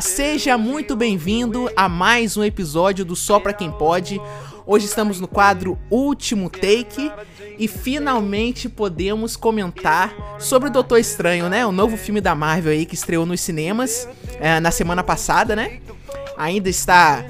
Seja muito bem-vindo a mais um episódio do Só Pra Quem Pode. Hoje estamos no quadro Último Take e finalmente podemos comentar sobre o Doutor Estranho, né? O novo filme da Marvel aí que estreou nos cinemas é, na semana passada, né? Ainda está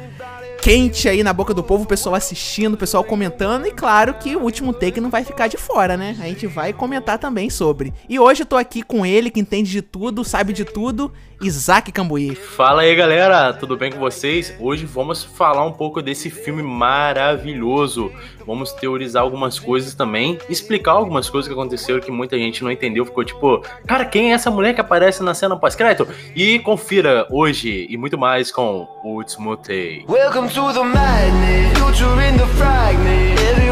quente aí na boca do povo, o pessoal assistindo, o pessoal comentando, e claro que o último take não vai ficar de fora, né? A gente vai comentar também sobre. E hoje eu tô aqui com ele, que entende de tudo, sabe de tudo, Isaac Cambuí. Fala aí, galera, tudo bem com vocês? Hoje vamos falar um pouco desse filme maravilhoso. Vamos teorizar algumas coisas também, explicar algumas coisas que aconteceram que muita gente não entendeu, ficou tipo, cara, quem é essa mulher que aparece na cena pós-crédito? E confira hoje e muito mais com o último take. Welcome to the madness, future in the fragment,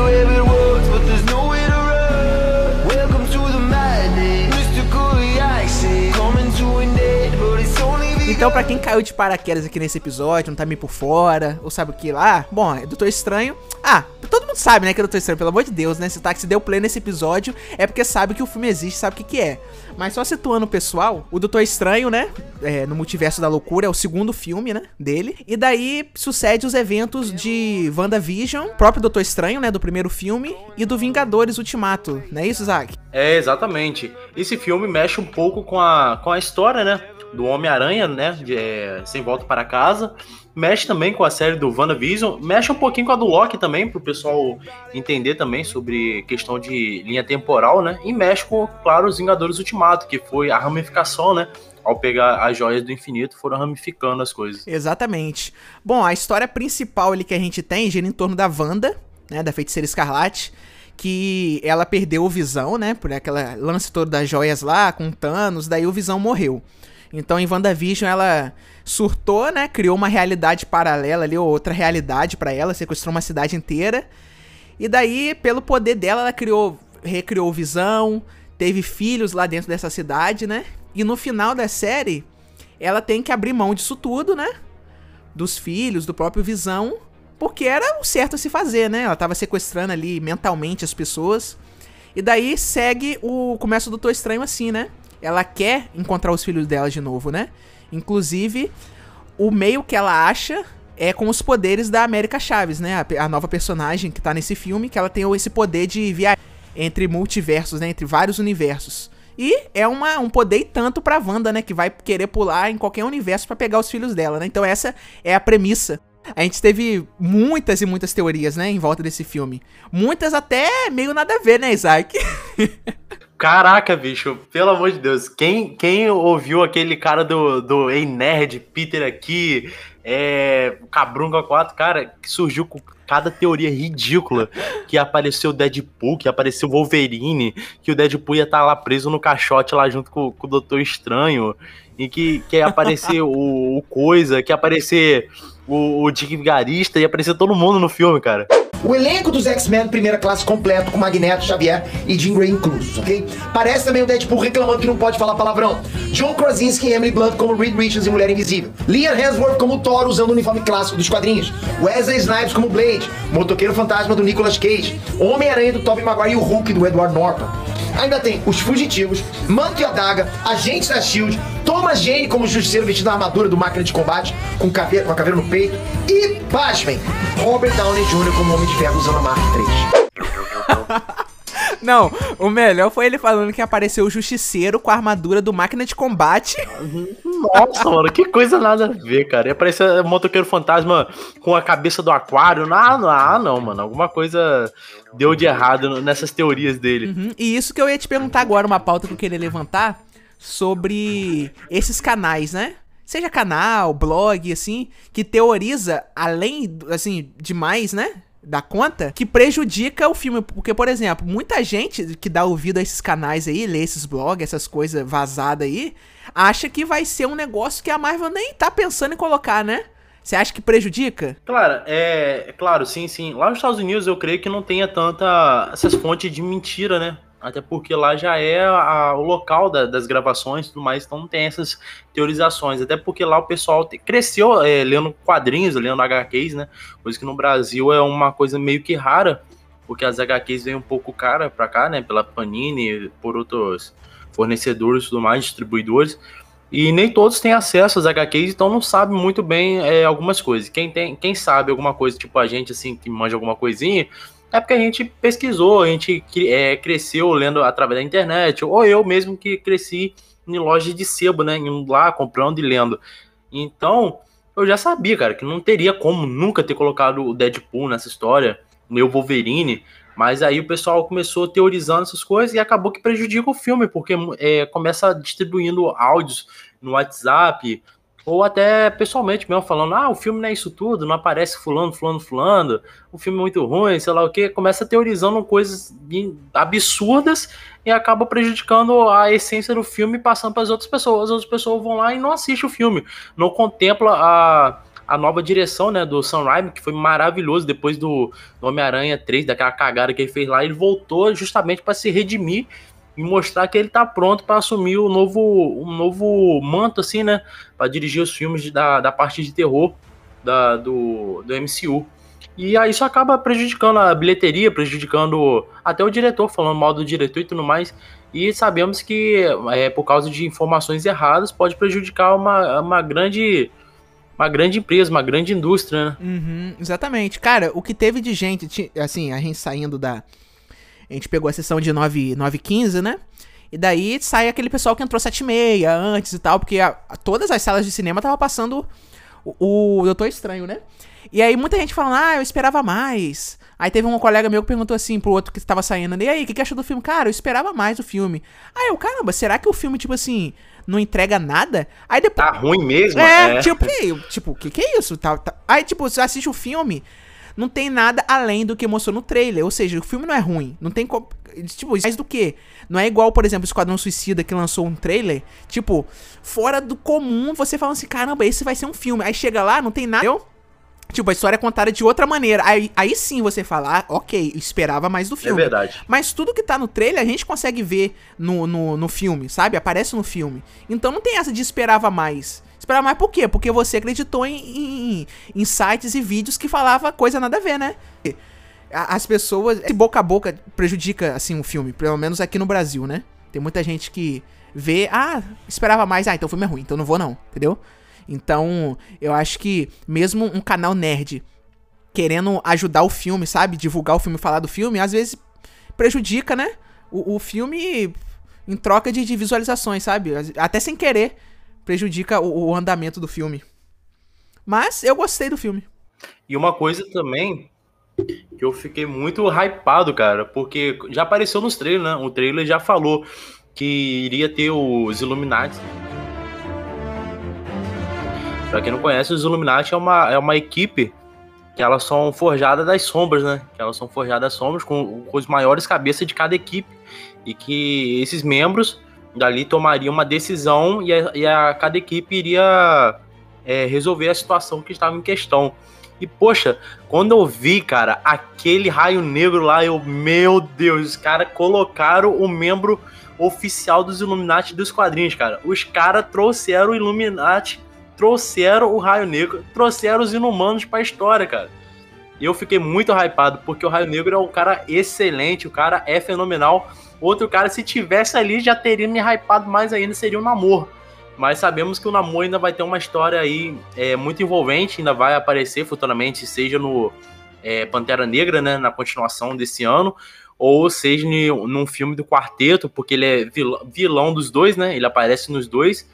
Então, pra quem caiu de paraquedas aqui nesse episódio, não tá meio por fora, ou sabe o que lá, bom, é Doutor Estranho. Ah, todo mundo sabe, né, que é Doutor Estranho, pelo amor de Deus, né? Se tá que se deu play nesse episódio, é porque sabe que o filme existe, sabe o que, que é. Mas só situando o pessoal, o Doutor Estranho, né? É, no Multiverso da Loucura, é o segundo filme, né? Dele. E daí sucede os eventos de WandaVision, próprio Doutor Estranho, né? Do primeiro filme, e do Vingadores Ultimato, não é isso, Zack? É, exatamente. Esse filme mexe um pouco com a, com a história, né? do Homem-Aranha, né? De, é, Sem Volta para Casa. Mexe também com a série do WandaVision. Mexe um pouquinho com a do Loki também, para o pessoal entender também sobre questão de linha temporal, né? E mexe com, claro, os Vingadores Ultimato, que foi a ramificação, né? Ao pegar as joias do infinito, foram ramificando as coisas. Exatamente. Bom, a história principal ali que a gente tem gira em torno da Wanda, né? Da Feiticeira Escarlate que ela perdeu o Visão, né? Por aquela lance todo das joias lá, com Thanos, daí o Visão morreu. Então em WandaVision ela surtou, né? Criou uma realidade paralela ali, ou outra realidade para ela, sequestrou uma cidade inteira. E daí, pelo poder dela, ela criou, recriou Visão, teve filhos lá dentro dessa cidade, né? E no final da série, ela tem que abrir mão disso tudo, né? Dos filhos, do próprio Visão, porque era o certo a se fazer, né? Ela tava sequestrando ali mentalmente as pessoas. E daí segue o começa o Doutor Estranho assim, né? Ela quer encontrar os filhos dela de novo, né? Inclusive, o meio que ela acha é com os poderes da América Chaves, né? A, a, nova personagem que tá nesse filme, que ela tem esse poder de viajar entre multiversos, né? Entre vários universos. E é uma, um poder e tanto pra Wanda, né? Que vai querer pular em qualquer universo para pegar os filhos dela, né? Então essa é a premissa. A gente teve muitas e muitas teorias, né? Em volta desse filme. Muitas até meio nada a ver, né, Isaac? Caraca, bicho, pelo amor de Deus. Quem, quem ouviu aquele cara do, do Ei Nerd, Peter aqui, é, Cabrunga 4, cara, que surgiu com cada teoria ridícula. Que apareceu o Deadpool, que apareceu o Wolverine, que o Deadpool ia estar tá lá preso no caixote lá junto com, com o Doutor Estranho. E que, que ia aparecer o, o Coisa, que ia aparecer o, o Dick Vigarista, ia aparecer todo mundo no filme, cara. O elenco dos X-Men primeira classe completo, com Magneto, Xavier e Jean Grey inclusos, ok? Parece também o Deadpool reclamando que não pode falar palavrão. John Krasinski e Emily Blunt como Reed Richards e Mulher Invisível. Liam Hemsworth como Thor usando o uniforme clássico dos quadrinhos. Wesley Snipes como Blade. Motoqueiro Fantasma do Nicolas Cage. Homem-Aranha do Tobey Maguire e o Hulk do Edward Norton. Ainda tem Os Fugitivos, Manto e Adaga, Agentes da SHIELD, Thomas Jane como justiceiro vestido na armadura do máquina de combate, com, caveira, com a caveira no peito, e, pasmem, Robert Downey Jr. como Homem de Ferro usando a Mark 3. Não, o melhor foi ele falando que apareceu o Justiceiro com a armadura do máquina de combate. Nossa, mano, que coisa nada a ver, cara. E apareceu o motoqueiro fantasma com a cabeça do aquário. Ah, não, ah, não, mano. Alguma coisa deu de errado nessas teorias dele. Uhum. E isso que eu ia te perguntar agora, uma pauta que eu queria levantar sobre esses canais, né? Seja canal, blog, assim, que teoriza além, assim, demais, né? Da conta que prejudica o filme. Porque, por exemplo, muita gente que dá ouvido a esses canais aí, lê esses blogs, essas coisas vazadas aí, acha que vai ser um negócio que a Marvel nem tá pensando em colocar, né? Você acha que prejudica? Claro, é, claro, sim, sim. Lá nos Estados Unidos eu creio que não tenha tanta essas fontes de mentira, né? Até porque lá já é a, o local da, das gravações e tudo mais, então não tem essas teorizações, até porque lá o pessoal te, cresceu é, lendo quadrinhos, lendo HQs, né, coisa que no Brasil é uma coisa meio que rara, porque as HQs vêm um pouco cara para cá, né, pela Panini, por outros fornecedores e tudo mais, distribuidores, E nem todos têm acesso às HQs, então não sabe muito bem é, algumas coisas. Quem, tem, quem sabe alguma coisa, tipo a gente, assim, que manja alguma coisinha, é porque a gente pesquisou, a gente é, cresceu lendo através da internet, ou eu mesmo que cresci em lojas de sebo, né? Indo lá, comprando e lendo. Então, eu já sabia, cara, que não teria como nunca ter colocado o Deadpool nessa história, meu Wolverine. Mas aí o pessoal começou teorizando essas coisas e acabou que prejudica o filme, porque é, começa distribuindo áudios no WhatsApp, ou até pessoalmente mesmo, falando: ah, o filme não é isso tudo, não aparece fulano, fulano, fulano, o filme é muito ruim, sei lá o que. Começa teorizando coisas absurdas e acaba prejudicando a essência do filme passando para as outras pessoas. As outras pessoas vão lá e não assistem o filme, não contempla a a nova direção, né, do Sam Raimi, que foi maravilhoso depois do, do Homem-Aranha 3, daquela cagada que ele fez lá, ele voltou justamente para se redimir e mostrar que ele tá pronto para assumir o novo, um novo manto, assim, né, para dirigir os filmes da, da parte de terror da, do, do MCU. E aí isso acaba prejudicando a bilheteria, prejudicando até o diretor, falando mal do diretor e tudo mais. E sabemos que, é, por causa de informações erradas, pode prejudicar uma, uma grande uma grande empresa, uma grande indústria, né? Uhum, exatamente. Cara, o que teve de gente, assim, a gente saindo da. A gente pegou a sessão de 9, 9 15, né? E daí sai aquele pessoal que entrou 7 e meia antes e tal, porque a, a, todas as salas de cinema tava passando o, o Doutor Estranho, né? E aí muita gente falando, ah, eu esperava mais. Aí teve um colega meu que perguntou assim pro outro que tava saindo, e aí, o que, que achou do filme? Cara, eu esperava mais o filme. Aí eu, caramba, será que o filme, tipo assim, não entrega nada. Aí depois. Tá ruim mesmo? É, é. tipo, tipo, o que, que é isso? Tá, tá... Aí, tipo, você assiste o filme, não tem nada além do que mostrou no trailer. Ou seja, o filme não é ruim. Não tem. Co... Tipo, mais do que? Não é igual, por exemplo, o Esquadrão Suicida que lançou um trailer. Tipo, fora do comum, você fala assim: caramba, esse vai ser um filme. Aí chega lá, não tem nada. Entendeu? Tipo, a história é contada de outra maneira. Aí, aí sim você fala, ah, ok, esperava mais do é filme. É verdade. Mas tudo que tá no trailer a gente consegue ver no, no, no filme, sabe? Aparece no filme. Então não tem essa de esperava mais. Esperava mais por quê? Porque você acreditou em, em, em sites e vídeos que falava coisa nada a ver, né? As pessoas. Esse boca a boca prejudica, assim, o filme. Pelo menos aqui no Brasil, né? Tem muita gente que vê, ah, esperava mais, ah, então o filme é ruim, então não vou não, entendeu? Então, eu acho que mesmo um canal nerd querendo ajudar o filme, sabe? Divulgar o filme, falar do filme, às vezes prejudica, né? O, o filme em troca de, de, visualizações, sabe? Até sem querer prejudica o, o andamento do filme. Mas eu gostei do filme. E uma coisa também que eu fiquei muito hypado, cara, porque já apareceu nos trailers, né? O trailer já falou que iria ter os Illuminati Pra quem não conhece, os Illuminati é uma, é uma equipe que elas são forjadas das sombras, né? Que elas são forjadas das sombras com, com os maiores cabeças de cada equipe. E que esses membros dali tomariam uma decisão e a, e a cada equipe iria é, resolver a situação que estava em questão. E, poxa, quando eu vi, cara, aquele raio negro lá, eu, meu Deus, os caras colocaram o membro oficial dos Illuminati dos quadrinhos, cara. Os caras trouxeram o Illuminati trouxeram o Raio Negro, trouxeram os Inumanos pra história, cara. E eu fiquei muito hypado, porque o Raio Negro é um cara excelente, o cara é fenomenal. Outro cara, se tivesse ali, já teria me hypado mais ainda, seria o Namor. Mas sabemos que o Namor ainda vai ter uma história aí é, muito envolvente, ainda vai aparecer futuramente, seja no é, Pantera Negra, né, na continuação desse ano, ou seja num filme do quarteto, porque ele é vilão dos dois, né? Ele aparece nos dois.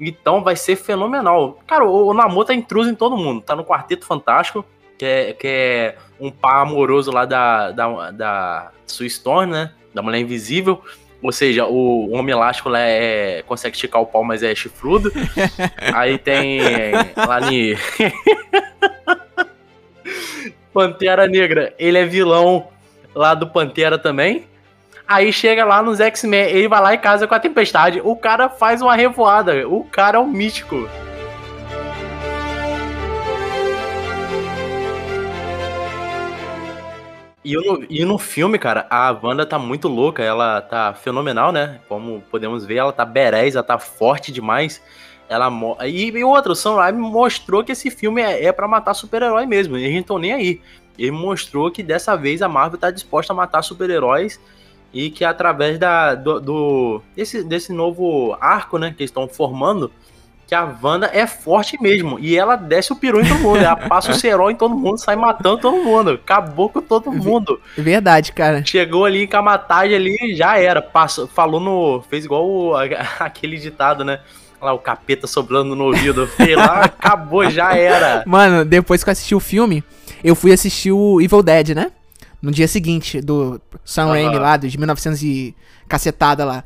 Então vai ser fenomenal. Cara, o, o Namor tá intruso em todo mundo. Tá no Quarteto Fantástico, que é, que é um par amoroso lá da, da, da Sue Storm, né? Da Mulher Invisível. Ou seja, o, Homem Elástico lá é, consegue esticar o pau, mas é chifrudo. Aí tem lá ni... Pantera Negra, ele é vilão lá do Pantera também. Aí chega lá nos X-Men, ele vai lá e casa com a Tempestade. O cara faz uma revoada. O cara é um mítico. E no, e no filme, cara, a Wanda tá muito louca, ela tá fenomenal, né? Como podemos ver, ela tá berés, ela tá forte demais. Ela e, e outra, o Sam mostrou que esse filme é, é para matar super-herói mesmo. Eles não estão nem aí. Ele mostrou que dessa vez a Marvel tá disposta a matar super-heróis e que através da, do, do desse, desse novo arco, né, que eles estão formando, que a Wanda é forte mesmo. E ela desce o peru em todo mundo. Ela passa o cerol em todo mundo, sai matando todo mundo. Acabou com todo mundo. Verdade, cara. Chegou ali com a matagem ali, já era. Passou, falou no. Fez igual o, aquele ditado, né? Lá, o capeta sobrando no ouvido. Fez lá, acabou, já era. Mano, depois que eu assisti o filme, eu fui assistir o Evil Dead, né? No dia seguinte, do Sam uhum. Raimi lá, de 1900 e cacetada lá.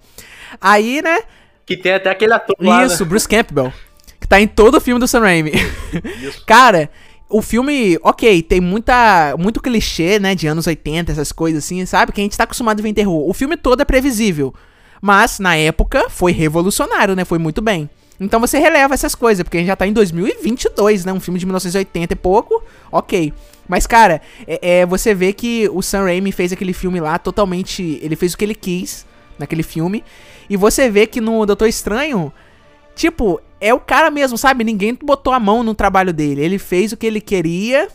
Aí, né? Que tem até aquele ator lá, Isso, né? Bruce Campbell. Que tá em todo o filme do Sam Raimi. Cara, o filme, ok, tem muita, muito clichê, né, de anos 80, essas coisas assim, sabe? Que a gente tá acostumado a ver em terror. O filme todo é previsível. Mas, na época, foi revolucionário, né? Foi muito bem. Então você releva essas coisas, porque a gente já tá em 2022, né? Um filme de 1980 e pouco, ok. Mas, cara, é, é, você vê que o Sam Raimi fez aquele filme lá totalmente. Ele fez o que ele quis naquele filme. E você vê que no Doutor Estranho, tipo, é o cara mesmo, sabe? Ninguém botou a mão no trabalho dele. Ele fez o que ele queria.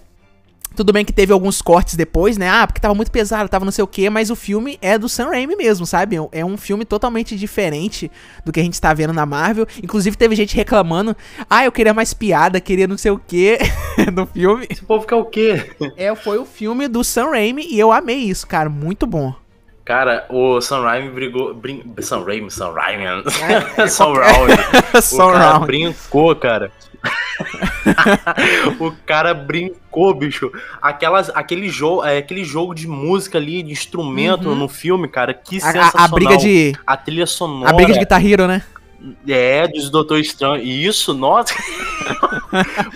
Tudo bem que teve alguns cortes depois, né? Ah, porque tava muito pesado, tava não sei o que, mas o filme é do Sam Raimi mesmo, sabe? É um filme totalmente diferente do que a gente tá vendo na Marvel. Inclusive teve gente reclamando, ah, eu queria mais piada, queria não sei o que no filme. Esse povo quer o quê? É, foi o filme do Sam Raimi e eu amei isso, cara, muito bom. Cara, o Sam Raimi brigou. Brin... Sam Raimi, Sam Raimi. É, Sam Raimi. o cara brincou, cara. o cara brincou, bicho. Aquelas, aquele, jogo, é, aquele jogo de música ali, de instrumento uhum. no filme, cara, que sensacional. A, a briga de. A trilha sonora. A briga de Guitar Hero, né? É, dos Doutor Estranho. Isso, nossa.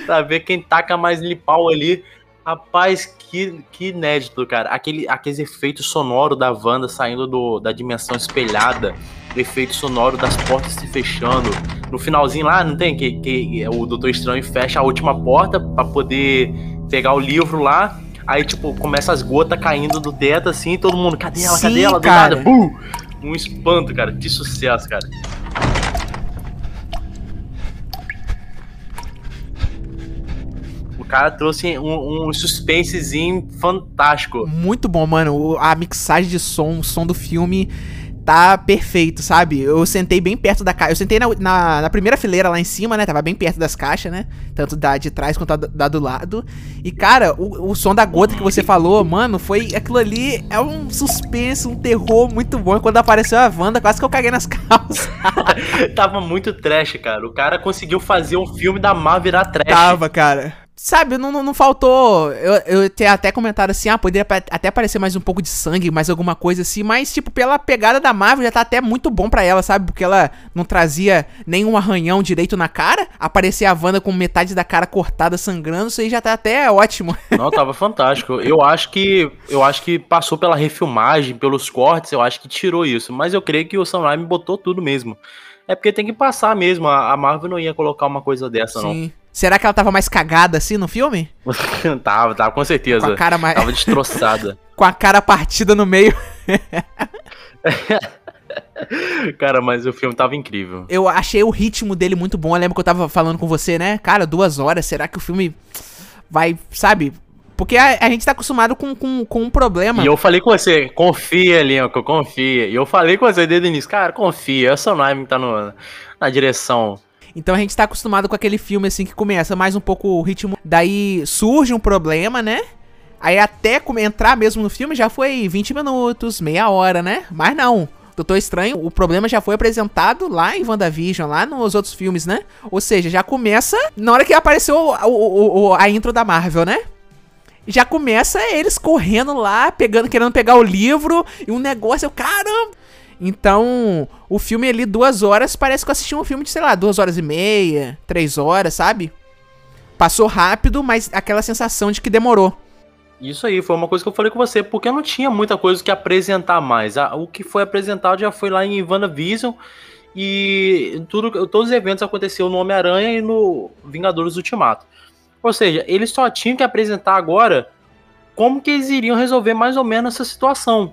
pra ver quem taca mais lipau ali. Rapaz, que, que inédito, cara. Aquele, aqueles efeitos sonoros da Wanda saindo do, da dimensão espelhada, o efeito sonoro das portas se fechando. No finalzinho lá, não tem? Que, que o Doutor Estranho fecha a última porta para poder pegar o livro lá. Aí, tipo, começa as gotas caindo do teto, assim, todo mundo, cadê ela? Sim, cadê ela? Do cara. nada, Um espanto, cara. Que sucesso, cara. Cara trouxe um, um suspensezinho fantástico. Muito bom, mano. A mixagem de som, o som do filme tá perfeito, sabe? Eu sentei bem perto da caixa. Eu sentei na, na, na, primeira fileira lá em cima, né? Tava bem perto das caixas, né? Tanto da de trás quanto da, da do lado. E, cara, o, o som da gota que você falou, mano, foi. Aquilo ali é um suspense, um terror muito bom. E quando apareceu a Wanda, quase que eu caguei nas calças. Tava muito trash, cara. O cara conseguiu fazer um filme da Marvel virar trash. Tava, cara. Sabe, não, não, não, faltou. Eu, eu tenho até comentado assim, ah, poderia até aparecer mais um pouco de sangue, mais alguma coisa assim, mas, tipo, pela pegada da Marvel já tá até muito bom para ela, sabe? Porque ela não trazia nenhum arranhão direito na cara. Aparecer a Wanda com metade da cara cortada, sangrando, isso aí já tá até ótimo. Não, tava fantástico. Eu acho que. Eu acho que passou pela refilmagem, pelos cortes, eu acho que tirou isso. Mas eu creio que o Sam Raimi botou tudo mesmo. É porque tem que passar mesmo. A Marvel não ia colocar uma coisa dessa, Sim. não. Será que ela tava mais cagada assim no filme? tava, tava, com certeza. Com a cara mais... Tava destroçada. com a cara partida no meio. Cara, mas o filme tava incrível. Eu achei o ritmo dele muito bom. Eu lembro que eu tava falando com você, né? Cara, duas horas. Será que o filme vai, sabe? Porque a, a gente tá acostumado com, com, com um problema. E eu falei com você, confia, Lincoln, confia. E eu falei com você desde o início, cara, confia. É o seu nome que tá no, na direção então a gente tá acostumado com aquele filme assim que começa mais um pouco o ritmo. Daí surge um problema, né? Aí até entrar mesmo no filme já foi 20 minutos, meia hora, né? Mas não. Doutor Estranho, o problema já foi apresentado lá em WandaVision, lá nos outros filmes, né? Ou seja, já começa na hora que apareceu o, o, o, a intro da Marvel, né? Já começa eles correndo lá, pegando, querendo pegar o livro e um negócio, eu, caramba! Então, o filme ali, duas horas, parece que eu assisti um filme de, sei lá, duas horas e meia, três horas, sabe? Passou rápido, mas aquela sensação de que demorou. Isso aí, foi uma coisa que eu falei com você, porque não tinha muita coisa que apresentar mais. O que foi apresentado já foi lá em WandaVision e tudo, todos os eventos aconteceram no Homem-Aranha e no Vingadores Ultimato. Ou seja, eles só tinham que apresentar agora como que eles iriam resolver mais ou menos essa situação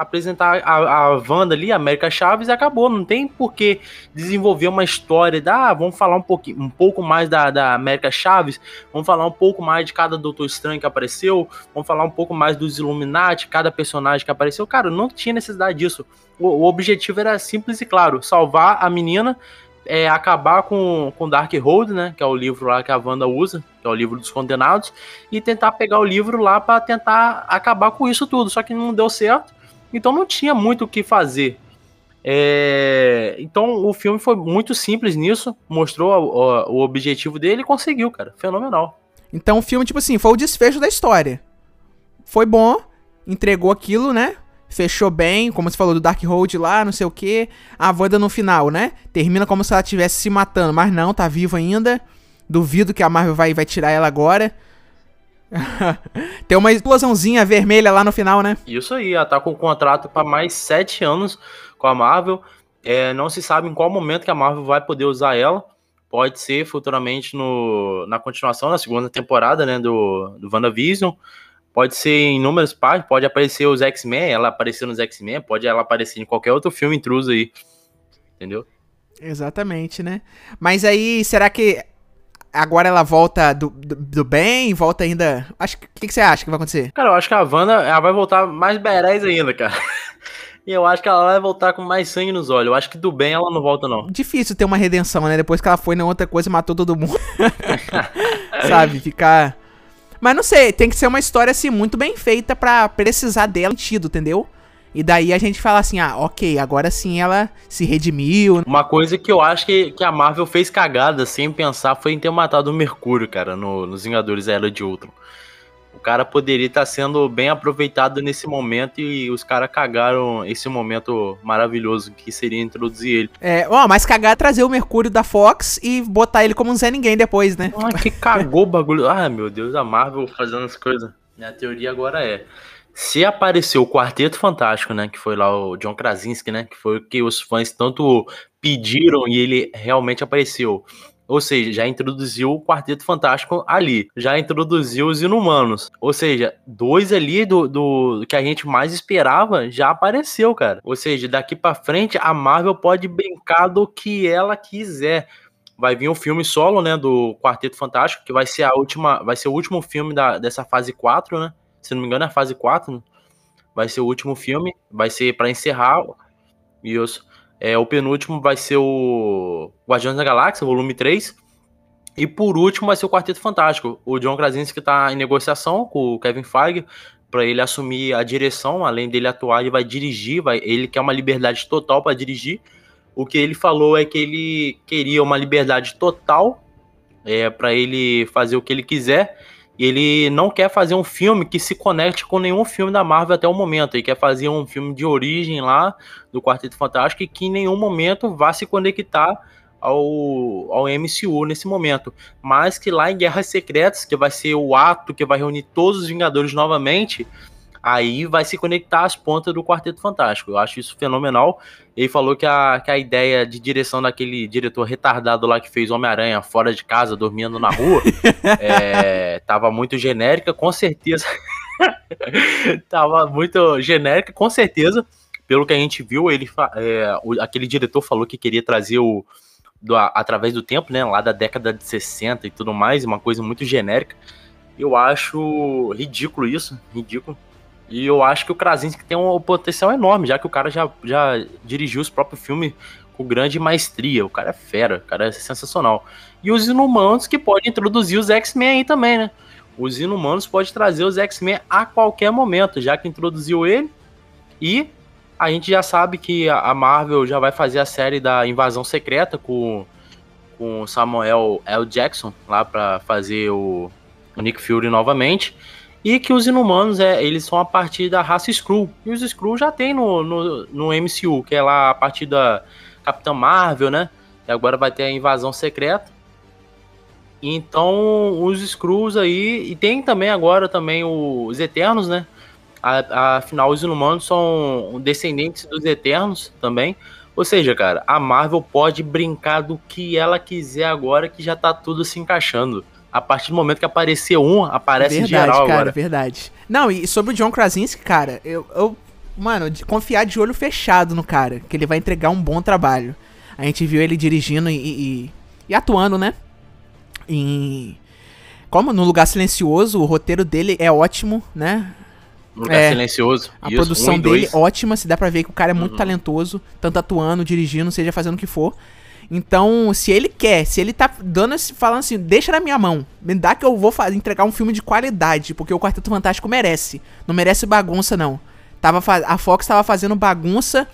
apresentar a, a Wanda ali, a América Chaves, e acabou. Não tem por que desenvolver uma história da. Ah, vamos falar um, pouquinho, um pouco mais da, da América Chaves, vamos falar um pouco mais de cada Doutor Estranho que apareceu, vamos falar um pouco mais dos Illuminati, cada personagem que apareceu. Cara, não tinha necessidade disso. O, o objetivo era simples e claro: salvar a menina. É, acabar com, com Dark Road, né? Que é o livro lá que a Wanda usa, que é o livro dos condenados, e tentar pegar o livro lá para tentar acabar com isso tudo. Só que não deu certo. Então não tinha muito o que fazer. É... Então o filme foi muito simples nisso, mostrou o, o objetivo dele e conseguiu, cara. Fenomenal. Então o filme, tipo assim, foi o desfecho da história. Foi bom, entregou aquilo, né? Fechou bem, como você falou do Dark Road lá, não sei o que. A Wanda no final, né? Termina como se ela estivesse se matando, mas não, tá viva ainda. Duvido que a Marvel vai, vai tirar ela agora. Tem uma explosãozinha vermelha lá no final, né? Isso aí, ela tá com um contrato para mais sete anos com a Marvel. É, não se sabe em qual momento que a Marvel vai poder usar ela. Pode ser futuramente no, na continuação, na segunda temporada, né, do, do WandaVision. Pode ser em inúmeras partes, pode aparecer os X-Men, ela aparecer nos X-Men, pode ela aparecer em qualquer outro filme intruso aí. Entendeu? Exatamente, né? Mas aí, será que agora ela volta do, do, do, bem, volta ainda. Acho que. O que, que, você acha que vai acontecer? Cara, eu acho que a Wanda ela vai voltar mais berés ainda, cara. E eu acho que ela vai voltar com mais sangue nos olhos. Eu acho que do bem ela não volta, não. Difícil ter uma redenção, né? Depois que ela foi na outra coisa e matou todo mundo. Sabe? Ficar. Mas não sei, tem que ser uma história assim muito bem feita para precisar dela sentido, entendeu? E daí a gente fala assim, ah, ok, agora sim ela se redimiu. Uma coisa que eu acho que, que a Marvel fez cagada sem pensar foi em ter matado o Mercúrio, cara, no, nos Vingadores Era de Ultron. O cara poderia estar sendo bem aproveitado nesse momento e os caras cagaram esse momento maravilhoso que seria introduzir ele. É, ó, mas cagar é trazer o Mercúrio da Fox e botar ele como um Zé Ninguém depois, né? Ah, que cagou o bagulho. Ah, meu Deus, a Marvel fazendo as coisas. Minha teoria agora é se apareceu o Quarteto Fantástico, né, que foi lá o John Krasinski, né, que foi o que os fãs tanto pediram e ele realmente apareceu. Ou seja, já introduziu o Quarteto Fantástico ali. Já introduziu os Inumanos. Ou seja, dois ali do, do que a gente mais esperava já apareceu, cara. Ou seja, daqui para frente a Marvel pode brincar do que ela quiser. Vai vir um filme solo, né, do Quarteto Fantástico, que vai ser a última, vai ser o último filme da, dessa fase 4, né? Se não me engano, é a fase 4, né? vai ser o último filme, vai ser para encerrar. Isso. É, o penúltimo vai ser o Guardiões da Galáxia, volume 3. E por último vai ser o Quarteto Fantástico. O John Krasinski está em negociação com o Kevin Feige para ele assumir a direção, além dele atuar, ele vai dirigir, vai, ele quer uma liberdade total para dirigir. O que ele falou é que ele queria uma liberdade total é, para ele fazer o que ele quiser e ele não quer fazer um filme que se conecte com nenhum filme da Marvel até o momento. Ele quer fazer um filme de origem lá do Quarteto Fantástico e que em nenhum momento vá se conectar ao, ao MCU nesse momento. Mas que lá em Guerras Secretas, que vai ser o ato que vai reunir todos os Vingadores novamente, aí vai se conectar às pontas do Quarteto Fantástico. Eu acho isso fenomenal. Ele falou que a, que a ideia de direção daquele diretor retardado lá que fez Homem-Aranha fora de casa, dormindo na rua, é, tava muito genérica, com certeza. tava muito genérica, com certeza. Pelo que a gente viu, ele é, aquele diretor falou que queria trazer o. Do, através do tempo, né? Lá da década de 60 e tudo mais, uma coisa muito genérica. Eu acho ridículo isso, ridículo. E eu acho que o Krasinski tem um potencial enorme, já que o cara já, já dirigiu os próprios filmes com grande maestria. O cara é fera, o cara é sensacional. E os Inumanos que pode introduzir os X-Men aí também, né? Os Inumanos pode trazer os X-Men a qualquer momento, já que introduziu ele. E a gente já sabe que a Marvel já vai fazer a série da Invasão Secreta com com Samuel L. Jackson lá para fazer o, o Nick Fury novamente. E que os inumanos, é, eles são a partir da raça Skrull. E os Skrull já tem no, no, no MCU, que é lá a partir da Capitã Marvel, né? E agora vai ter a invasão secreta. Então, os Skrulls aí. E tem também agora também os Eternos, né? Afinal, os inumanos são descendentes dos Eternos também. Ou seja, cara, a Marvel pode brincar do que ela quiser agora que já tá tudo se encaixando a partir do momento que aparecer um, aparece verdade, geral cara, agora. Verdade, Não, e sobre o John Krasinski, cara, eu, eu mano, de confiar de olho fechado no cara, que ele vai entregar um bom trabalho. A gente viu ele dirigindo e, e, e atuando, né? Em. Como? No Lugar Silencioso, o roteiro dele é ótimo, né? Lugar É. Silencioso. A Isso, produção um dele dois. ótima, se dá pra ver que o cara é muito Uhum. talentoso, tanto atuando, dirigindo, seja fazendo o que for. Então, se ele quer, se ele tá dando esse, falando assim, deixa na minha mão, me dá que eu vou fazer, entregar um filme de qualidade, porque o Quarteto Fantástico merece. Não merece bagunça, não. Tava, a Fox tava fazendo bagunça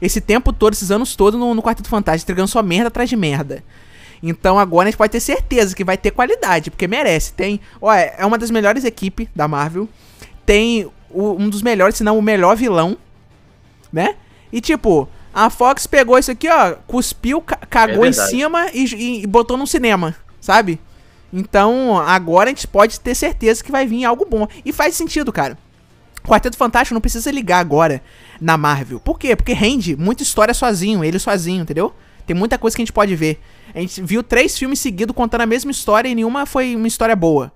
esse tempo todo, esses anos todos no, no Quarteto Fantástico, entregando só merda atrás de merda. Então agora a gente pode ter certeza que vai ter qualidade, porque merece. Tem, ó, é uma das melhores equipes da Marvel. Tem o- um dos melhores, se não o melhor vilão, né? E tipo, a Fox pegou isso aqui, ó, cuspiu, ca- cagou em verdade. cima e, e- botou no cinema, sabe? Então agora a gente pode ter certeza que vai vir algo bom. E faz sentido, cara. Quarteto Fantástico não precisa ligar agora na Marvel. Por quê? Porque rende muita história sozinho, ele sozinho, entendeu? Tem muita coisa que a gente pode ver. A gente viu três filmes seguidos contando a mesma história e nenhuma foi uma história boa.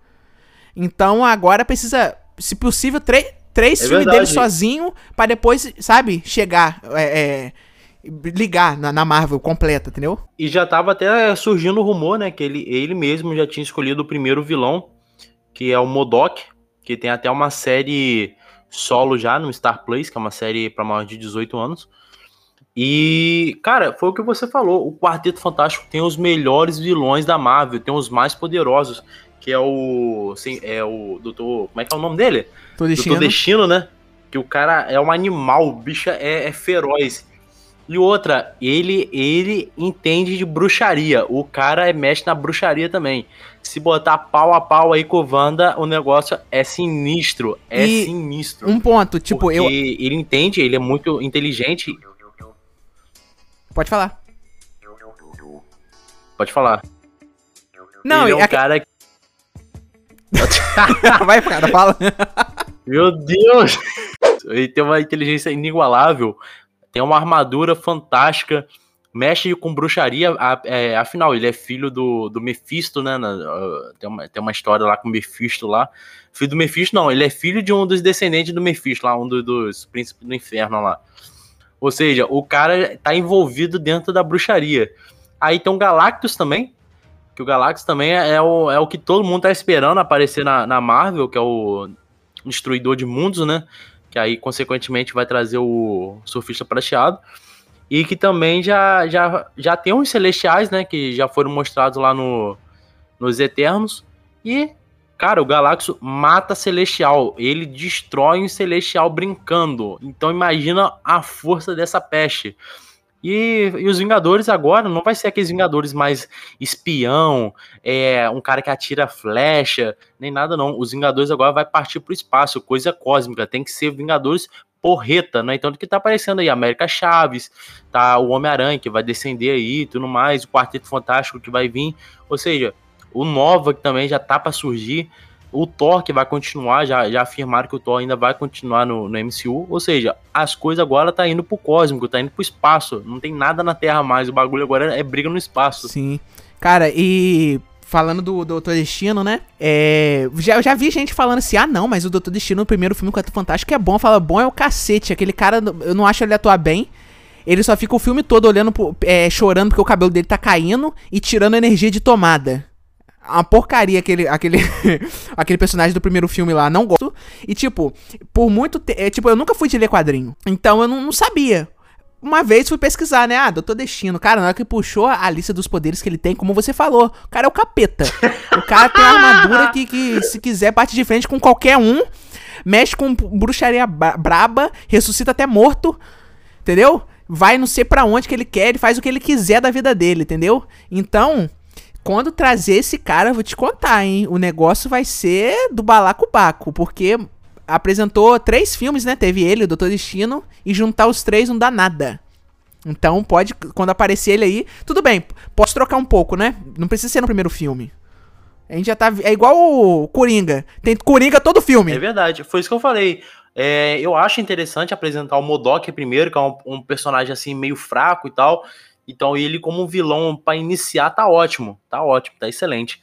Então agora precisa, se possível, tre- três É filmes verdade. dele sozinho pra depois, sabe, chegar, é, é, ligar na, na Marvel completa, entendeu? E já tava até surgindo o rumor, né? Que ele, ele mesmo já tinha escolhido o primeiro vilão, que é o Modok, que tem até uma série solo já no Star Plus, que é uma série para maior de 18 anos. E, cara, foi o que você falou. O Quarteto Fantástico tem os melhores vilões da Marvel, tem os mais poderosos, que é o. Sim, é o Doutor. Como é que é o nome dele? Tô Doutor deixando. Destino, né? Que o cara é um animal, o bicho é, é feroz. E outra, ele ele entende de bruxaria. O cara é mexe na bruxaria também. Se botar pau a pau aí com o Wanda, o negócio é sinistro. É E sinistro. Um ponto, tipo, Porque eu. ele entende, ele é muito inteligente. Pode falar. Pode falar. Não, ele é um é que- cara que. vai, cara, fala. Meu Deus! Ele tem uma inteligência inigualável, tem uma armadura fantástica, mexe com bruxaria. é, afinal, ele é filho do, do Mephisto, né? tem, uma, tem uma história lá com o Mephisto lá. Filho do Mephisto, não, ele é filho de um dos descendentes do Mephisto, lá, um do- dos príncipes do inferno lá. Ou seja, o cara tá envolvido dentro da bruxaria. Aí tem o Galactus também, que o Galactus também é, é o, é o que todo mundo tá esperando aparecer na, na Marvel, que é o Destruidor de Mundos, né? Que aí, consequentemente, vai trazer o Surfista Prateado. E que também já, já, já tem uns Celestiais, né? Que já foram mostrados lá no, nos Eternos. E, cara, o Galactus mata Celestial. Ele destrói um Celestial brincando. Então, imagina a força dessa peste. E, e os Vingadores agora não vai ser aqueles Vingadores mais espião, é, um cara que atira flecha, nem nada não. Os Vingadores agora vai partir pro espaço, coisa cósmica. Tem que ser Vingadores porreta, né? Então, do que tá aparecendo aí? América Chaves, tá o Homem-Aranha que vai descender aí tudo mais, o Quarteto Fantástico que vai vir. Ou seja, o Nova que também já tá para surgir. O Thor que vai continuar, já, já afirmaram que o Thor ainda vai continuar no, no MCU. Ou seja, as coisas agora tá indo pro cósmico, tá indo pro espaço. Não tem nada na Terra mais. O bagulho agora é briga no espaço. Sim. Cara, e falando do Doutor Destino, né? É, já, já vi gente falando assim: ah, não, mas o Doutor Destino no primeiro filme com o Fantástico é bom. Fala, bom é o cacete. Aquele cara, eu não acho ele atuar bem. Ele só fica o filme todo olhando, pro, é, chorando porque o cabelo dele tá caindo e tirando energia de tomada. Uma porcaria aquele, aquele, aquele personagem do primeiro filme lá, não gosto. E tipo, por muito tempo. tipo, eu nunca fui de ler quadrinho. Então eu não, não sabia. Uma vez fui pesquisar, né? Ah, Doutor Destino. Cara, na hora que puxou a lista dos poderes que ele tem, como você falou, o cara é o capeta. O cara tem uma armadura que, que se quiser, bate de frente com qualquer um, mexe com bruxaria bra- braba, ressuscita até morto, entendeu? Vai não sei pra onde que ele quer, ele faz o que ele quiser da vida dele, entendeu? Então, quando trazer esse cara, vou te contar, hein? O negócio vai ser do balacobaco, porque apresentou três filmes, né? Teve ele, o Doutor Destino, e juntar os três não dá nada. Então pode, quando aparecer ele aí, tudo bem, posso trocar um pouco, né? Não precisa ser no primeiro filme. A gente já tá. É igual o Coringa. Tem Coringa todo filme. É verdade, foi isso que eu falei. É, eu acho interessante apresentar o Modok primeiro, que é um, um personagem assim meio fraco e tal. Então ele como um vilão para iniciar tá ótimo, tá ótimo, tá excelente.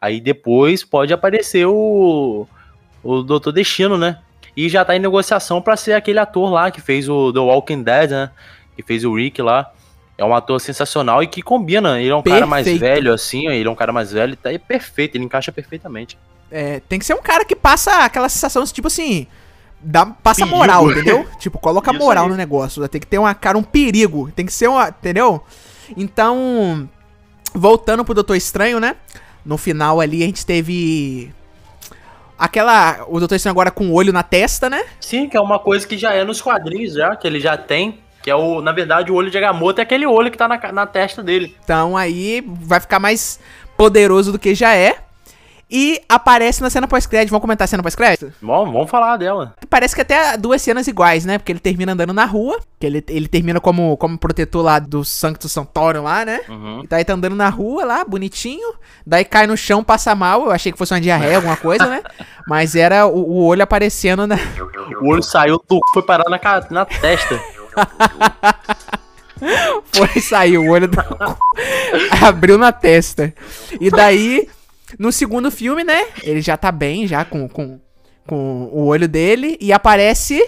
Aí depois pode aparecer o o Doutor Destino, né? E já tá em negociação para ser aquele ator lá que fez o The Walking Dead, né? Que fez o Rick lá. É um ator sensacional e que combina. Ele é um cara mais Perfeito. velho, assim, ele é um cara mais velho, tá é perfeito, ele encaixa perfeitamente. É, tem que ser um cara que passa aquela sensação, tipo assim. Dá, passa Perigo. moral, entendeu? Tipo, coloca Isso moral aí. no negócio. Tem que ter uma cara, um perigo. Tem que ser uma. Entendeu? Então. Voltando pro Doutor Estranho, né? No final ali a gente teve. Aquela. O Doutor Estranho agora com o olho na testa, né? Sim, que é uma coisa que já é nos quadrinhos, já, que ele já tem. Que é o, na verdade, o olho de Agamotto é aquele olho que tá na, na testa dele. Então aí vai ficar mais poderoso do que já é. E aparece na cena pós-crédito. Vamos comentar a cena pós-crédito? Bom, vamos falar dela. Parece que até duas cenas iguais, né? Porque ele termina andando na rua. Que ele, ele termina como, como protetor lá do Sancto Santorum lá, né? Uhum. E daí tá andando na rua lá, bonitinho. Daí cai no chão, passa mal. Eu achei que fosse uma diarreia, alguma coisa, né? Mas era o, o olho aparecendo na. O olho saiu do foi parar na, na testa. Foi sair o olho do... abriu na testa. E daí, no segundo filme, né? Ele já tá bem, já com, com, com o olho dele. E aparece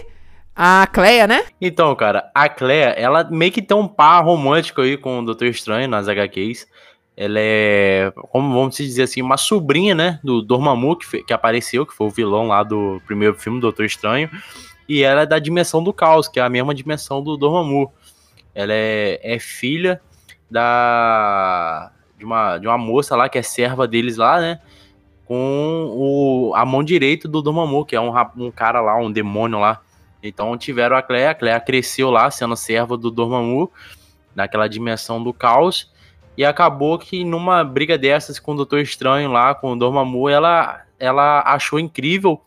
a Cleia, né? Então, cara, a Clea, ela meio que tem um par romântico aí com o Doutor Estranho nas HQs. Ela é, como vamos dizer assim, uma sobrinha, né, do Dormammu, que, fe- que apareceu, que foi o vilão lá do primeiro filme, Doutor Estranho. E ela é da dimensão do caos, que é a mesma dimensão do Dormammu. Ela é, é filha da de uma, de uma moça lá, que é serva deles lá, né, com o, a mão direita do Dormammu, que é um, um cara lá, um demônio lá. Então tiveram a Clea, a Clea cresceu lá sendo serva do Dormammu, naquela dimensão do caos, e acabou que numa briga dessas com o Doutor Estranho lá, com o Dormammu, ela, ela achou incrível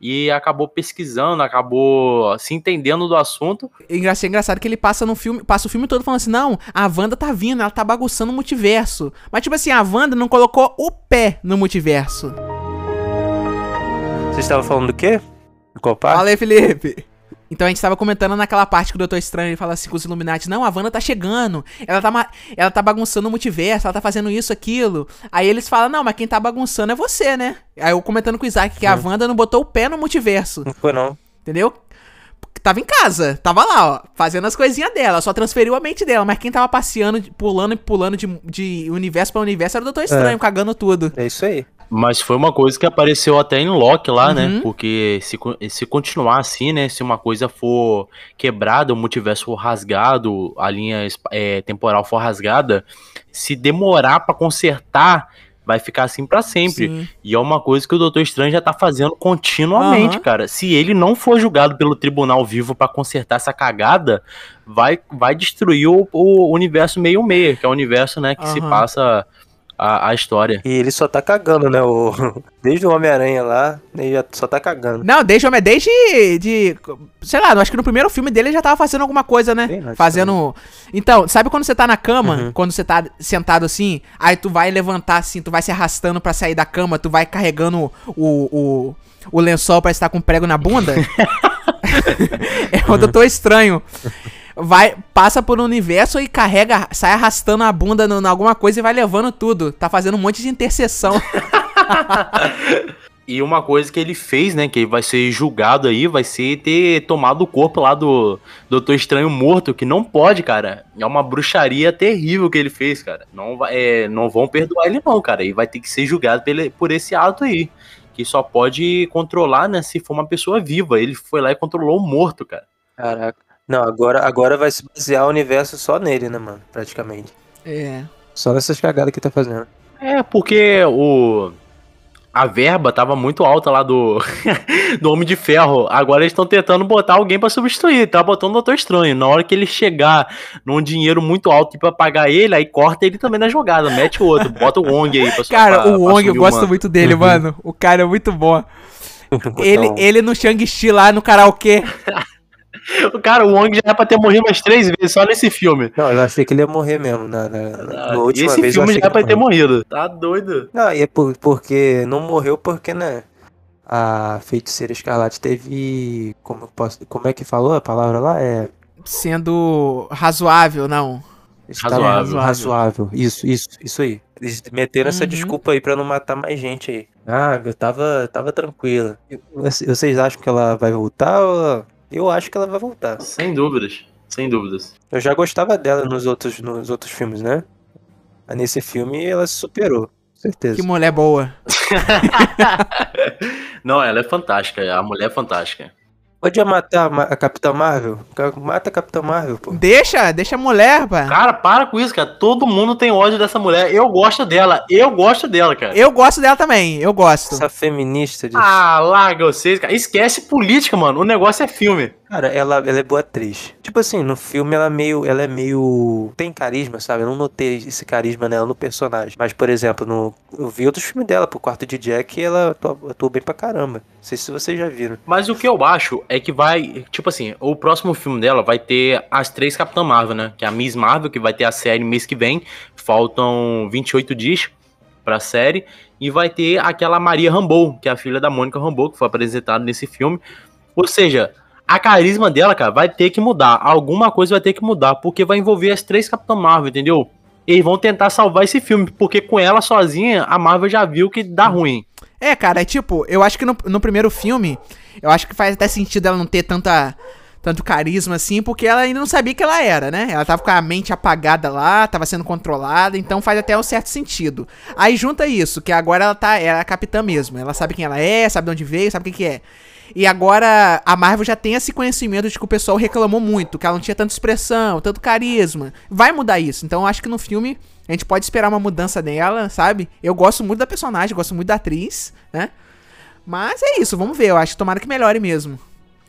e acabou pesquisando, acabou se entendendo do assunto. Engra- achei engraçado que ele passa no filme, passa o filme todo falando assim: não, a Wanda tá vindo, ela tá bagunçando o multiverso. Mas, tipo assim, a Wanda não colocou o pé no multiverso. Vocês estavam falando do quê? Do qual parte? Fala aí, Felipe. Então a gente tava comentando naquela parte que o Doutor Estranho ele fala assim com os Illuminati, não, a Wanda tá chegando, ela tá, ela tá bagunçando o multiverso, ela tá fazendo isso, aquilo. Aí eles falam, não, mas quem tá bagunçando é você, né? Aí eu comentando com o Isaac que a Wanda não botou o pé no multiverso, Não foi não. entendeu? Tava em casa, tava lá, ó, fazendo as coisinhas dela, só transferiu a mente dela, mas quem tava passeando, pulando e pulando de, de universo pra universo era o Doutor Estranho, cagando tudo. É isso aí. Mas foi uma coisa que apareceu até em Loki lá, Uhum. né? Porque se, se continuar assim, né? Se uma coisa for quebrada, o multiverso for rasgado, a linha é, temporal for rasgada, se demorar pra consertar, vai ficar assim pra sempre. Sim. E é uma coisa que o Doutor Estranho já tá fazendo continuamente, Aham. cara. Se ele não for julgado pelo tribunal vivo pra consertar essa cagada, vai, vai destruir o, o universo meio-meia, que é o universo, né, que se Aham. passa a, a história. E ele só tá cagando, né? O... Desde o Homem-Aranha lá, ele já só tá cagando. Não, desde, homem, desde de, sei lá, acho que no primeiro filme dele ele já tava fazendo alguma coisa, né? Acho fazendo. Então, sabe quando você tá na cama, Uhum. quando você tá sentado assim, aí tu vai levantar assim, tu vai se arrastando pra sair da cama, tu vai carregando o, o, o lençol pra estar com prego na bunda? é o doutor estranho. Vai, passa por um universo e carrega, sai arrastando a bunda em alguma coisa e vai levando tudo. Tá fazendo um monte de interseção. E uma coisa que ele fez, né, que vai ser julgado aí, vai ser ter tomado o corpo lá do Doutor Estranho morto, que não pode, cara. É uma bruxaria terrível que ele fez, cara. Não, vai, é, não vão perdoar ele não, cara. E vai ter que ser julgado pele- por esse ato aí. Que só pode controlar, né, se for uma pessoa viva. Ele foi lá e controlou o morto, cara. Caraca. Não, agora, agora vai se basear o universo só nele, né, mano? Praticamente. É. Só nessas cagadas que tá fazendo. É, porque o... A verba tava muito alta lá do, do Homem de Ferro. Agora eles estão tentando botar alguém pra substituir. Tá botando o Doutor Estranho. Na hora que ele chegar num dinheiro muito alto pra pagar ele, aí corta ele também na jogada. Mete o outro. Bota o Wong aí pra Cara, pra- o Wong, eu gosto muito dele, Uhum. mano. O cara é muito bom. Ele, um- ele no Shang-Chi lá no karaokê. O cara, o Wong já é pra ter morrido umas três vezes só nesse filme. Não, eu achei que ele ia morrer mesmo. Na, na, na última Esse vez filme já que pra ter morrido. Tá doido. Não, e é por- porque não morreu porque, né? A feiticeira escarlate teve. Como, eu posso, como é que falou a palavra lá? É. Sendo razoável, não. estava Razoável. razoável. Isso, isso, isso aí. Eles meteram essa Uhum. desculpa aí pra não matar mais gente aí. Ah, eu tava, tava tranquila. Você- Vocês acham que ela vai voltar ou... Eu acho que ela vai voltar. Sem dúvidas. Sem dúvidas. Eu já gostava dela nos outros, nos outros filmes, né? Mas nesse filme ela se superou, com certeza. Que mulher boa. Não, ela é fantástica. A mulher é fantástica. Podia matar a Capitã Marvel? Mata a Capitã Marvel, pô. Deixa, deixa a mulher, pá. Cara, para com isso, cara. Todo mundo tem ódio dessa mulher. Eu gosto dela. Eu gosto dela, cara. Eu gosto dela também, eu gosto. Essa feminista de... Ah, larga vocês, cara. Esquece política, mano. O negócio é filme. Cara, ela, ela é boa atriz. Tipo assim, no filme ela é meio. Ela é meio. Tem carisma, sabe? Eu não notei esse carisma nela no personagem. Mas, por exemplo, no. Eu vi outros filmes dela, pro quarto de Jack, e ela atuou, atuou bem pra caramba. Não sei se vocês já viram. Mas o que eu acho é que vai. Tipo assim, o próximo filme dela vai ter as três Capitã Marvel, né? Que é a Miss Marvel, que vai ter a série mês que vem. Faltam 28 dias pra série. E vai ter aquela Maria Rambeau, que é a filha da Mônica Rambeau, que foi apresentada nesse filme. Ou seja, a carisma dela, cara, vai ter que mudar. Alguma coisa vai ter que mudar, porque vai envolver as três Capitã Marvel, entendeu? Eles vão tentar salvar esse filme, porque com ela sozinha, a Marvel já viu que dá ruim. É, cara, é tipo, eu acho que no, no primeiro filme, eu acho que faz até sentido ela não ter tanta, tanto carisma assim, porque ela ainda não sabia que ela era, né? Ela tava com a mente apagada lá, tava sendo controlada, então faz até um certo sentido. Aí junta isso, que agora ela tá, ela é a capitã mesmo, ela sabe quem ela é, sabe de onde veio, sabe o que que é. E agora a Marvel já tem esse conhecimento de que o pessoal reclamou muito, que ela não tinha tanta expressão, tanto carisma. Vai mudar isso. Então eu acho que no filme a gente pode esperar uma mudança dela, sabe? Eu gosto muito da personagem, gosto muito da atriz, né? Mas é isso, vamos ver. Eu acho que tomara que melhore mesmo.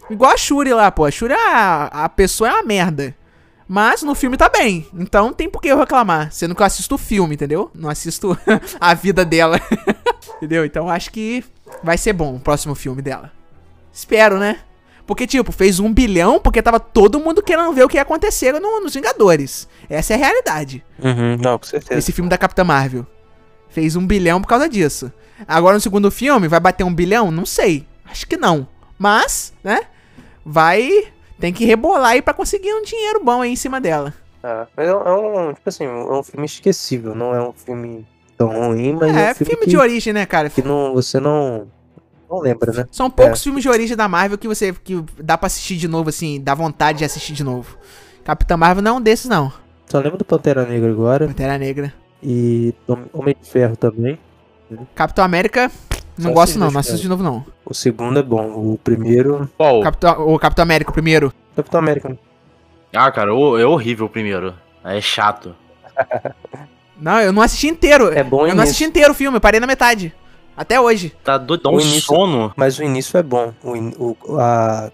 Igual a Shuri lá, pô. A Shuri, a, a pessoa é uma merda. Mas no filme tá bem. Então tem por que eu reclamar. Sendo que eu assisto o filme, entendeu? Não assisto a vida dela. entendeu? Então acho que vai ser bom o próximo filme dela. Espero, né? Porque, tipo, fez um bilhão porque tava todo mundo querendo ver o que ia acontecer no- nos Vingadores. Essa é a realidade. Uhum, não, com certeza. Esse filme da Capitã Marvel. Fez um bilhão por causa disso. Agora no segundo filme, vai bater um bilhão? Não sei. Acho que não. Mas, né? Vai. Tem que rebolar aí pra conseguir um dinheiro bom aí em cima dela. Ah, mas é um, é um- tipo assim, é um filme esquecível, não é um filme tão ruim, mas é, é, um filme, filme que, de origem, né, cara? que não, você não, não lembra, né? São poucos filmes de origem da Marvel que você que dá pra assistir de novo, assim, dá vontade de assistir de novo. Capitã Marvel não é um desses, não. Só lembro do Pantera Negra agora Pantera Negra. e Hom- Homem de Ferro também. Capitão América, não Só gosto não, não assisto de novo não. O segundo é bom, o primeiro, Qual? Capitão, o Capitão América, o primeiro. Capitão América. Ah, cara, é horrível o primeiro. É chato. Não, eu não assisti inteiro. É bom Eu não assisti inteiro o filme, eu parei na metade. Até hoje. Tá doido, dá um O início- sono. Mas o início é bom. O, in- o- a,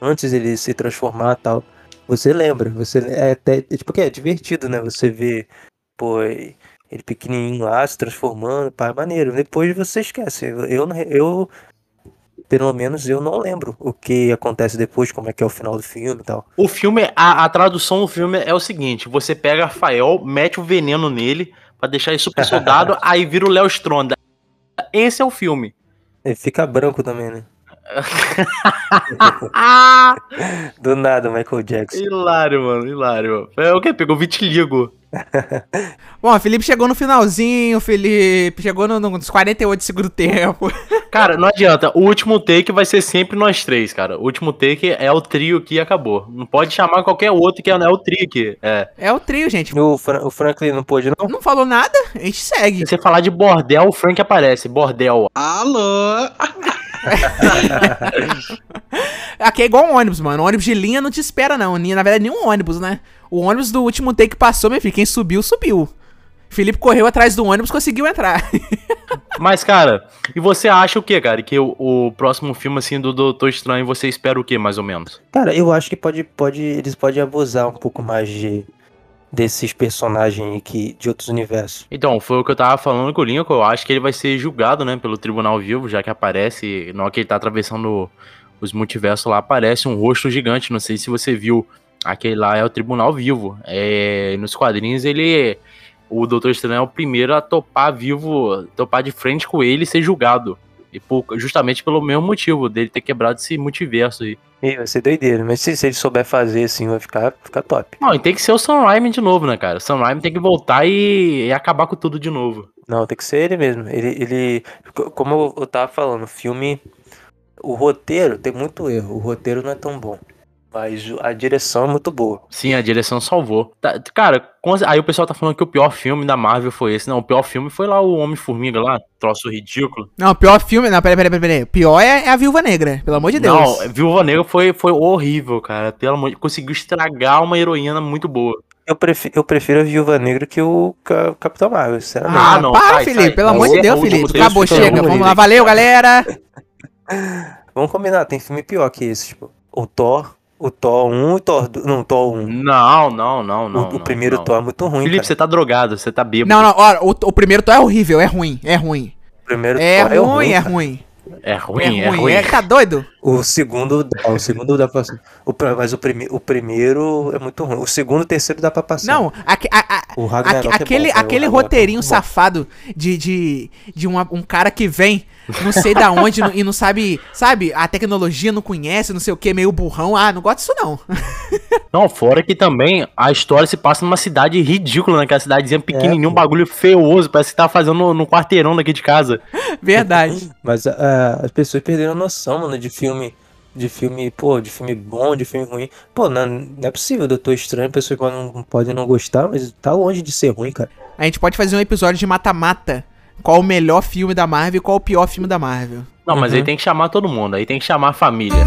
antes ele se transformar e tal, você lembra. Você é até. é Tipo, que é divertido, né? Você vê, pô, ele pequenininho lá se transformando, pá, é maneiro. Depois você esquece. Eu, eu, eu, pelo menos, eu não lembro o que acontece depois, como é que é o final do filme e tal. O filme, a, a tradução do filme é o seguinte: você pega Rafael, mete o veneno nele pra deixar ele super soldado, aí vira o Léo Stronda. Esse é o filme. Ele fica branco também, né? Ah! Do nada, Michael Jackson. hilário, mano, hilário. É o que? Pegou vitiligo. Bom, o Felipe chegou no finalzinho, o Felipe chegou no- nos 48 do segundo tempo. Cara, não adianta. O último take vai ser sempre nós três, cara. O último take é o trio que acabou. Não pode chamar qualquer outro que é, é o trio aqui. É. É o trio, gente. O, Fra- o Franklin não pôde, não? Não falou nada, a gente segue. Se você falar de bordel, o Frank aparece. Bordel. Alô? Aqui é igual um ônibus, mano. O ônibus de linha não te espera, não. Na verdade, nenhum ônibus, né? O ônibus do último take passou, meu filho. Quem subiu, subiu. Felipe correu atrás do ônibus conseguiu entrar. Mas, cara, e você acha o que, cara? Que o, o próximo filme, assim, do Doutor Estranho, você espera o que, mais ou menos? Cara, eu acho que pode, pode, eles podem abusar um pouco mais de desses personagens que, de outros universos. Então, foi o que eu tava falando com o Lincoln. Eu acho que ele vai ser julgado, né, pelo Tribunal Vivo, já que aparece, na hora que ele tá atravessando os multiversos lá, aparece um rosto gigante. Não sei se você viu. Aquele lá é o Tribunal Vivo. É, nos quadrinhos, ele. O Doutor Estranho é o primeiro a topar vivo, topar de frente com ele e ser julgado. E por- justamente pelo mesmo motivo dele ter quebrado esse multiverso aí. Ih, vai ser doideira, mas se, se ele souber fazer assim, vai ficar, ficar top. Não, e tem que ser o Sam Raimi de novo, né, cara? O Sam Raimi tem que voltar e, e acabar com tudo de novo. Não, tem que ser ele mesmo. Ele, ele co- como eu tava falando, o filme, o roteiro tem muito erro. O roteiro não é tão bom, mas o- a direção é muito boa. Sim, a direção salvou. Tá- cara, aí o pessoal tá falando que o pior filme da Marvel foi esse. Não, o pior filme foi lá o Homem-Formiga lá, troço ridículo. Não, o pior filme. Não, peraí, peraí, peraí. O pior é, é a Viúva Negra, pelo amor de Deus. Não, Viúva Negra foi, foi horrível, cara. Pelo amor de conseguiu estragar uma heroína muito boa. Eu prefiro, eu prefiro a Viúva Negra que o Ca- Capitão Marvel, sinceramente. Ah, Ah, não, para, sai, Felipe, sai. pelo amor de o- Deus, Felipe. Acabou, chega. Vamos lá, valeu, galera. Vamos combinar, tem filme pior que esse, tipo, o Thor, o Thor 1 e o Thor 2, não, o Thor 1. Não, não, não, O- não. o, não, primeiro não. Thor é muito ruim, Felipe, cara. você tá drogado, você tá bêbado. Não, não, ó, o, o primeiro Thor é horrível, é ruim, é ruim. O primeiro É Thor ruim, é cara. ruim. É ruim, É é ruim. ruim. É, tá doido? O segundo, dá- o segundo dá pra o, mas o, prime, o primeiro é muito ruim. O segundo e o terceiro dá pra passar. Não, aque- a- a- O Ragnarok aque- é bom, aquele, aquele é roteirinho bom. safado de, de, de uma- um cara que vem, não sei da onde, e não sabe, sabe, a tecnologia não conhece, não sei o que, meio burrão. Ah, não gosto disso não. Não, fora que também a história se passa numa cidade ridícula, naquela cidadezinha pequenininha, um pô. bagulho feioso, parece que tá fazendo no, no quarteirão daqui de casa. Verdade. Mas ah, as pessoas perderam a noção, mano, de filme. De filme, pô, de filme bom, de filme ruim. Pô, não, não é possível, Doutor Estranho, pessoas podem não, podem não gostar, mas tá longe de ser ruim, cara. A gente pode fazer um episódio de mata-mata. Qual o melhor filme da Marvel e qual o pior filme da Marvel. Não, mas Uhum. aí tem que chamar todo mundo, aí tem que chamar a família.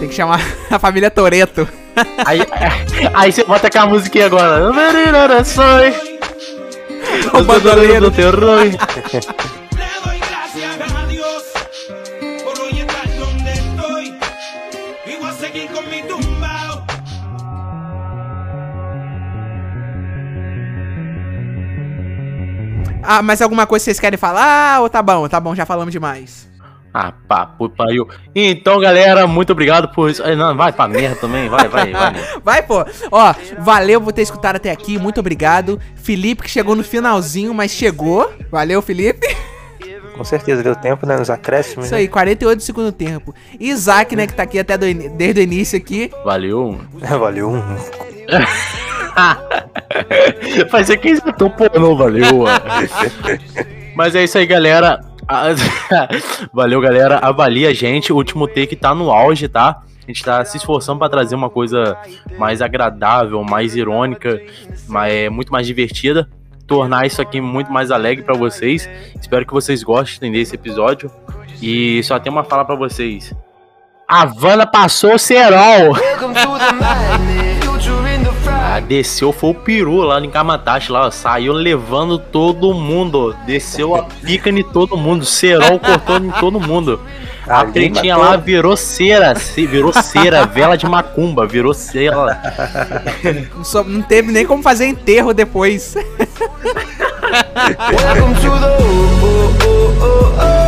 Tem que chamar a família Toreto. Aí, aí você bota aquela musiquinha agora. O bandoleiro. do terror. Ah, mas alguma coisa vocês querem falar? Ou tá bom, tá bom, já falamos demais. Ah, papo, pariu. Então, galera, muito obrigado por isso. Não, vai pra merda também, vai, vai, vai. Vai, pô. Ó, valeu por ter escutado até aqui, muito obrigado. Felipe que chegou no finalzinho, mas chegou. Valeu, Felipe. Com certeza deu tempo, né? Nos acréscimos. Isso né? aí, 48 do segundo tempo. Isaac, né, que tá aqui até do ini- desde o início aqui. Valeu. Valeu. ser quem escutou pornô, valeu. Mas é isso aí, galera. Valeu, galera. Avalie a gente. O último take tá no auge, tá? A gente tá se esforçando pra trazer uma coisa mais agradável, mais irônica, mas é muito mais divertida. Tornar isso aqui muito mais alegre pra vocês. Espero que vocês gostem desse episódio. E só tem uma fala pra vocês. A Havana passou o cerol. Ah, desceu foi o peru lá em Kamatachi, lá, ó, saiu levando todo mundo. Desceu a pica em todo mundo. Cerol cortou em todo mundo. A Ali pretinha matou. lá virou cera, se- virou cera, vela de macumba, virou cera. Não, só- não teve nem como fazer enterro depois. Welcome to the